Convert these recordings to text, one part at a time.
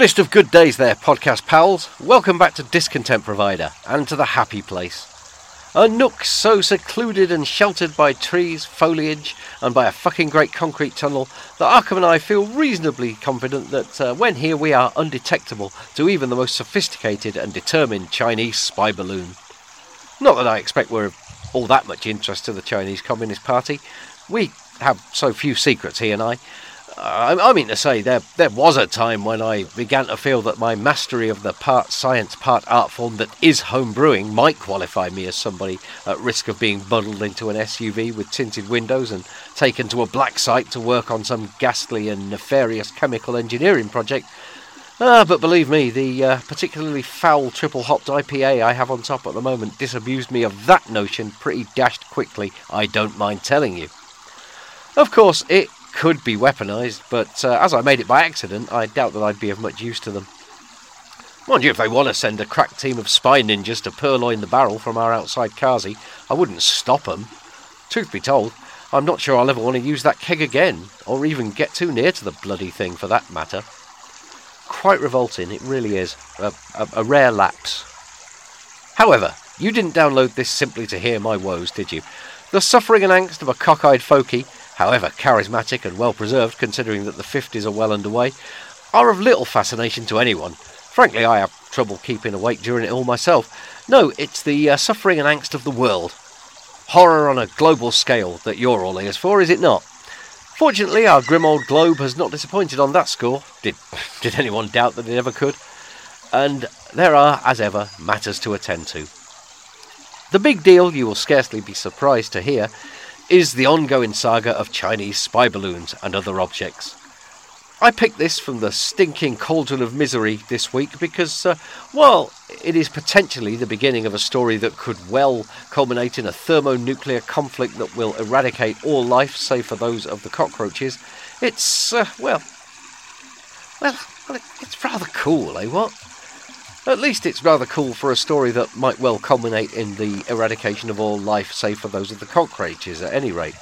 Goodest of good days there, podcast pals. Welcome back to Discontent Provider and to the happy place. A nook so secluded and sheltered by trees, foliage, and by a fucking great concrete tunnel that Arkham and I feel reasonably confident that uh, when here we are undetectable to even the most sophisticated and determined Chinese spy balloon. Not that I expect we're of all that much interest to the Chinese Communist Party. We have so few secrets, he and I. I, I mean to say, there there was a time when I began to feel that my mastery of the part science, part art form that is home brewing might qualify me as somebody at risk of being bundled into an SUV with tinted windows and taken to a black site to work on some ghastly and nefarious chemical engineering project. Ah, but believe me, the uh, particularly foul triple hopped IPA I have on top at the moment disabused me of that notion pretty dashed quickly, I don't mind telling you. Of course, it could be weaponised, but uh, as I made it by accident, I doubt that I'd be of much use to them. Mind you, if they want to send a crack team of spy ninjas to purloin the barrel from our outside Kazi, I wouldn't stop 'em. Truth be told, I'm not sure I'll ever want to use that keg again, or even get too near to the bloody thing for that matter. Quite revolting, it really is. A, a, a rare lapse. However, you didn't download this simply to hear my woes, did you? The suffering and angst of a cockeyed foky however charismatic and well preserved considering that the 50s are well underway, are of little fascination to anyone. Frankly, I have trouble keeping awake during it all myself. No, it's the uh, suffering and angst of the world. Horror on a global scale that you're all ears for, is it not? Fortunately, our grim old globe has not disappointed on that score. Did, did anyone doubt that it ever could? And there are, as ever, matters to attend to. The big deal, you will scarcely be surprised to hear, is the ongoing saga of Chinese spy balloons and other objects. I picked this from the stinking cauldron of misery this week because, uh, while it is potentially the beginning of a story that could well culminate in a thermonuclear conflict that will eradicate all life save for those of the cockroaches, it's, uh, well, well, it's rather cool, eh, what? At least it's rather cool for a story that might well culminate in the eradication of all life save for those of the cockroaches, at any rate.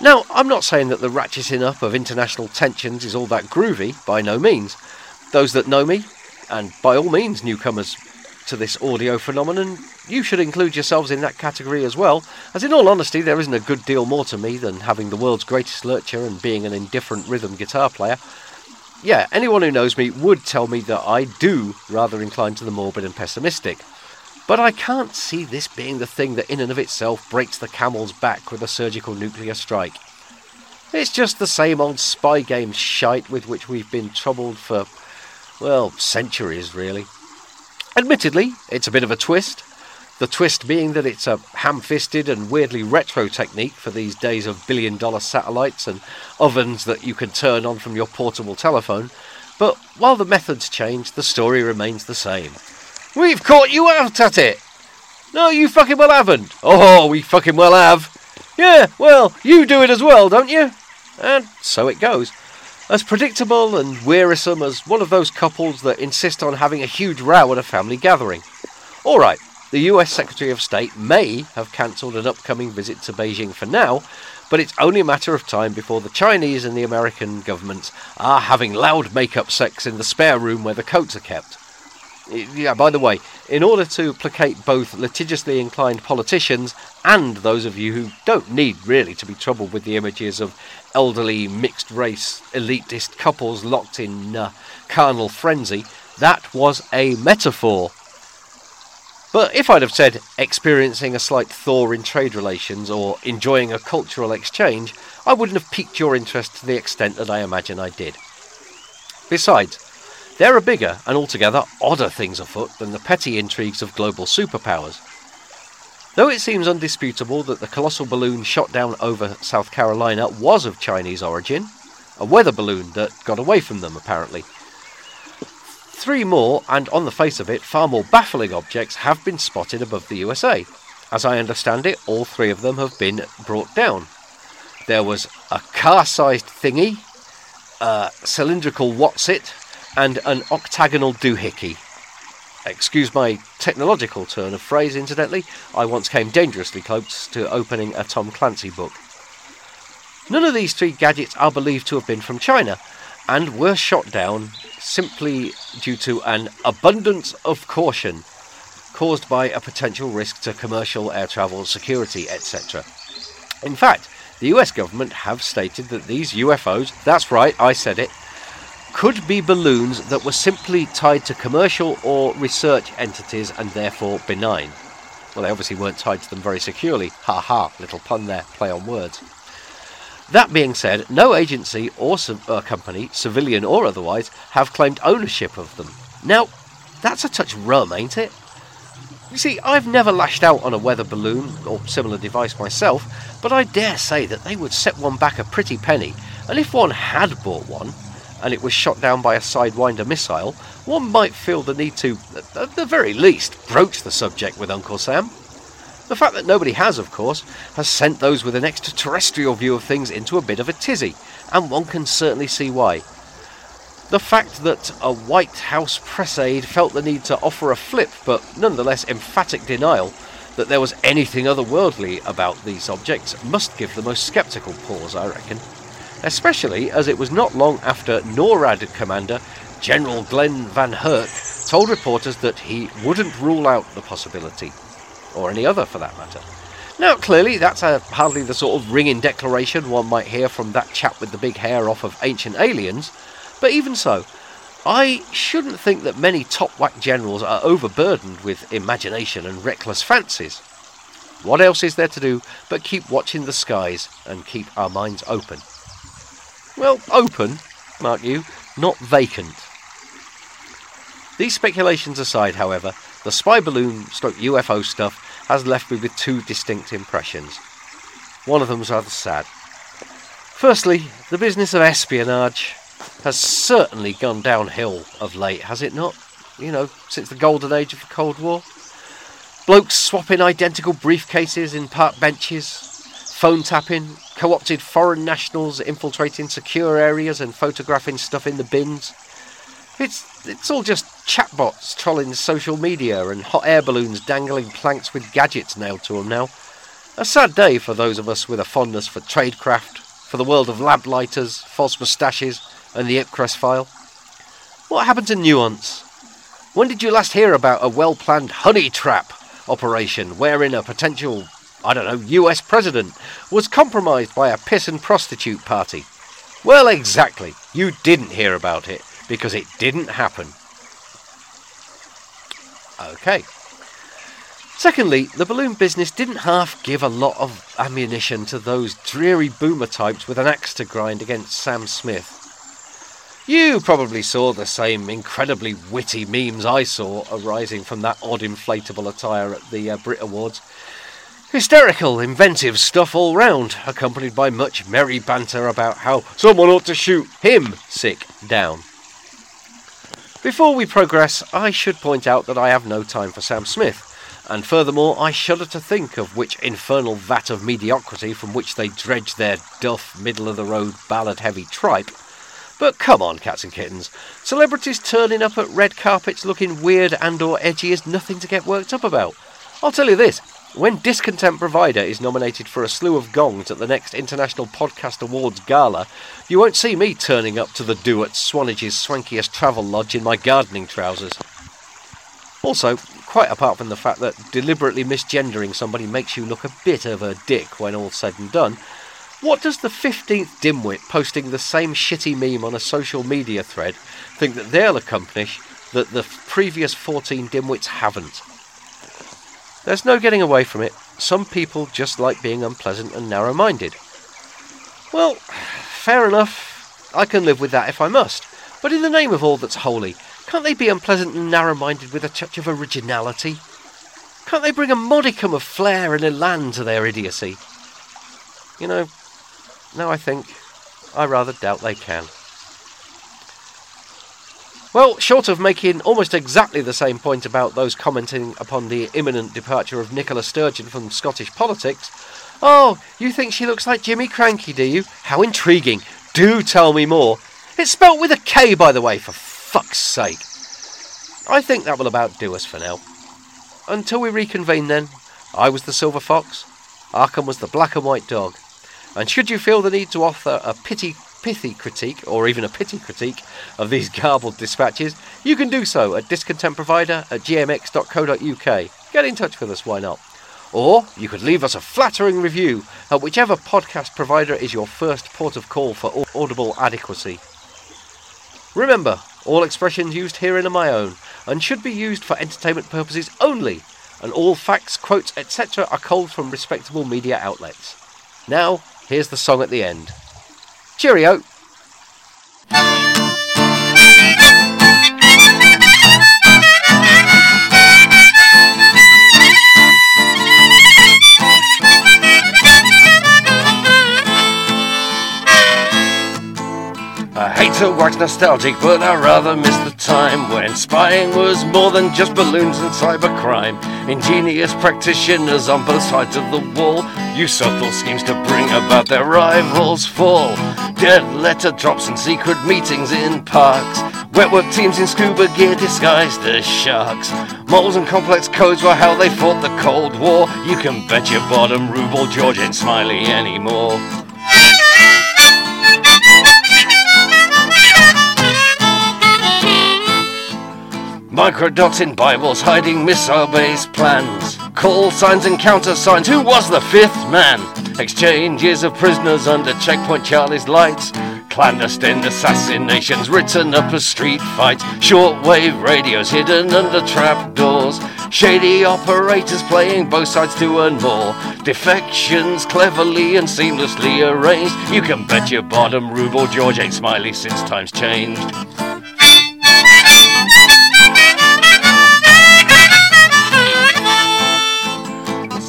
Now, I'm not saying that the ratcheting up of international tensions is all that groovy, by no means. Those that know me, and by all means newcomers to this audio phenomenon, you should include yourselves in that category as well, as in all honesty, there isn't a good deal more to me than having the world's greatest lurcher and being an indifferent rhythm guitar player yeah, anyone who knows me would tell me that I do rather incline to the morbid and pessimistic. But I can't see this being the thing that in and of itself breaks the camel's back with a surgical nuclear strike. It's just the same old spy game shite with which we've been troubled for, well, centuries really. Admittedly, it's a bit of a twist, the twist being that it's a ham fisted and weirdly retro technique for these days of billion dollar satellites and ovens that you can turn on from your portable telephone. But while the methods change, the story remains the same. We've caught you out at it! No, you fucking well haven't! Oh, we fucking well have! Yeah, well, you do it as well, don't you? And so it goes. As predictable and wearisome as one of those couples that insist on having a huge row at a family gathering. Alright, the US Secretary of State may have cancelled an upcoming visit to Beijing for now, but it's only a matter of time before the Chinese and the American governments are having loud make-up sex in the spare room where the coats are kept. Yeah, by the way, in order to placate both litigiously inclined politicians and those of you who don't need really to be troubled with the images of elderly mixed race elitist couples locked in uh, carnal frenzy, that was a metaphor. But if I'd have said experiencing a slight thaw in trade relations or enjoying a cultural exchange, I wouldn't have piqued your interest to the extent that I imagine I did. Besides, there are bigger and altogether odder things afoot than the petty intrigues of global superpowers. Though it seems undisputable that the colossal balloon shot down over South Carolina was of Chinese origin, a weather balloon that got away from them apparently, Three more, and on the face of it, far more baffling objects have been spotted above the USA. As I understand it, all three of them have been brought down. There was a car sized thingy, a cylindrical what's-it, and an octagonal doohickey. Excuse my technological turn of phrase, incidentally. I once came dangerously close to opening a Tom Clancy book. None of these three gadgets are believed to have been from China, and were shot down simply due to an abundance of caution caused by a potential risk to commercial air travel, security, etc. In fact, the US government have stated that these UFOs, that's right, I said it, could be balloons that were simply tied to commercial or research entities and therefore benign. Well, they obviously weren't tied to them very securely. Ha ha, little pun there, play on words. That being said, no agency or uh, company, civilian or otherwise, have claimed ownership of them. Now, that's a touch rum, ain't it? You see, I've never lashed out on a weather balloon or similar device myself, but I dare say that they would set one back a pretty penny, and if one had bought one, and it was shot down by a Sidewinder missile, one might feel the need to, at the very least, broach the subject with Uncle Sam. The fact that nobody has, of course, has sent those with an extraterrestrial view of things into a bit of a tizzy, and one can certainly see why. The fact that a White House press aide felt the need to offer a flip but nonetheless emphatic denial that there was anything otherworldly about these objects must give the most sceptical pause, I reckon. Especially as it was not long after NORAD commander General Glen VanHerck told reporters that he wouldn't rule out the possibility or any other for that matter. Now, clearly, that's a, hardly the sort of ringing declaration one might hear from that chap with the big hair off of Ancient Aliens, but even so, I shouldn't think that many top whack generals are overburdened with imagination and reckless fancies. What else is there to do but keep watching the skies and keep our minds open? Well, open, mark you, not vacant. These speculations aside, however, the spy balloon stroke UFO stuff has left me with two distinct impressions. One of them's rather sad. Firstly, the business of espionage has certainly gone downhill of late, has it not? You know, since the golden age of the Cold War. Blokes swapping identical briefcases in park benches, phone tapping, co opted foreign nationals infiltrating secure areas and photographing stuff in the bins. It's it's all just chatbots trolling social media and hot air balloons dangling planks with gadgets nailed to them now. A sad day for those of us with a fondness for tradecraft, for the world of lamp-lighters, false moustaches, and the Ipcress file. What happened to nuance? When did you last hear about a well-planned honey trap operation wherein a potential, I don't know, US president was compromised by a piss and prostitute party? Well, exactly. You didn't hear about it because it didn't happen. Okay. Secondly, the balloon business didn't half give a lot of ammunition to those dreary boomer types with an axe to grind against Sam Smith. You probably saw the same incredibly witty memes I saw arising from that odd inflatable attire at the uh, Brit Awards. Hysterical, inventive stuff all round, accompanied by much merry banter about how someone ought to shoot him sick down. Before we progress, I should point out that I have no time for Sam Smith, and furthermore, I shudder to think of which infernal vat of mediocrity from which they dredge their duff, middle of the road, ballad heavy tripe. But come on, cats and kittens, celebrities turning up at red carpets looking weird and or edgy is nothing to get worked up about. I'll tell you this, when Discontent Provider is nominated for a slew of gongs at the next International Podcast Awards gala, you won't see me turning up to the do at Swanage's swankiest travel lodge in my gardening trousers. Also, quite apart from the fact that deliberately misgendering somebody makes you look a bit of a dick when all's said and done, what does the 15th dimwit posting the same shitty meme on a social media thread think that they'll accomplish that the previous 14 dimwits haven't? There's no getting away from it. Some people just like being unpleasant and narrow minded. Well, fair enough. I can live with that if I must. But in the name of all that's holy, can't they be unpleasant and narrow minded with a touch of originality? Can't they bring a modicum of flair and elan to their idiocy? You know, now I think, I rather doubt they can. Well, short of making almost exactly the same point about those commenting upon the imminent departure of Nicola Sturgeon from Scottish politics, oh, you think she looks like Jimmy Krankie, do you? How intriguing! Do tell me more. It's spelt with a K, by the way, for fuck's sake. I think that will about do us for now. Until we reconvene, then, I was the silver fox, Arkham was the black and white dog, and should you feel the need to offer a pity pithy critique, or even a pity critique, of these garbled dispatches, you can do so at discontentprovider at gmx.co.uk. Get in touch with us, why not? Or you could leave us a flattering review at whichever podcast provider is your first port of call for audible adequacy. Remember, all expressions used herein are my own and should be used for entertainment purposes only, and all facts, quotes, etc. are culled from respectable media outlets. Now, here's the song at the end. Cheerio! Hate to wax nostalgic, but I rather miss the time when spying was more than just balloons and cybercrime. Ingenious practitioners on both sides of the wall use subtle schemes to bring about their rivals' fall. Dead letter drops and secret meetings in parks. Wetwork teams in scuba gear disguised as sharks. Moles and complex codes were how they fought the Cold War. You can bet your bottom ruble George ain't smiley anymore. Microdots in Bibles hiding missile base plans. Call signs and countersigns. Who was the fifth man? Exchanges of prisoners under Checkpoint Charlie's lights. Clandestine assassinations written up as street fights. Shortwave radios hidden under trap doors. Shady operators playing both sides to earn more. Defections cleverly and seamlessly arranged. You can bet your bottom ruble George ain't smiley since times changed.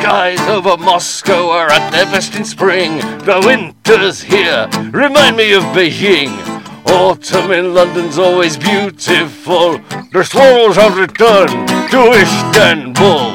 Skies over Moscow are at their best in spring. The winter's here, remind me of Beijing. Autumn in London's always beautiful. The swallows have returned to Istanbul.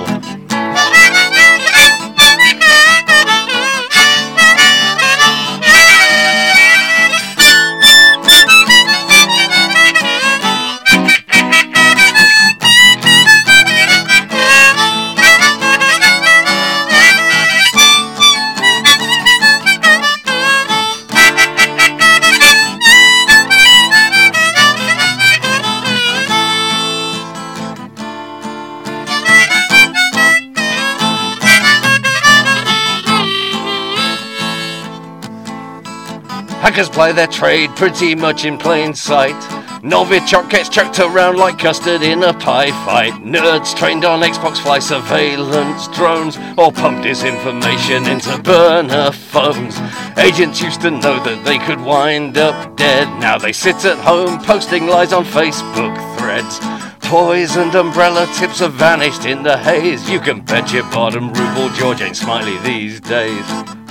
Hackers play their trade pretty much in plain sight. Novichok gets chucked around like custard in a pie fight. Nerds trained on Xbox fly surveillance drones or pump disinformation into burner phones. Agents used to know that they could wind up dead. Now they sit at home posting lies on Facebook threads. Toys and umbrella tips have vanished in the haze. You can bet your bottom ruble George ain't smiley these days.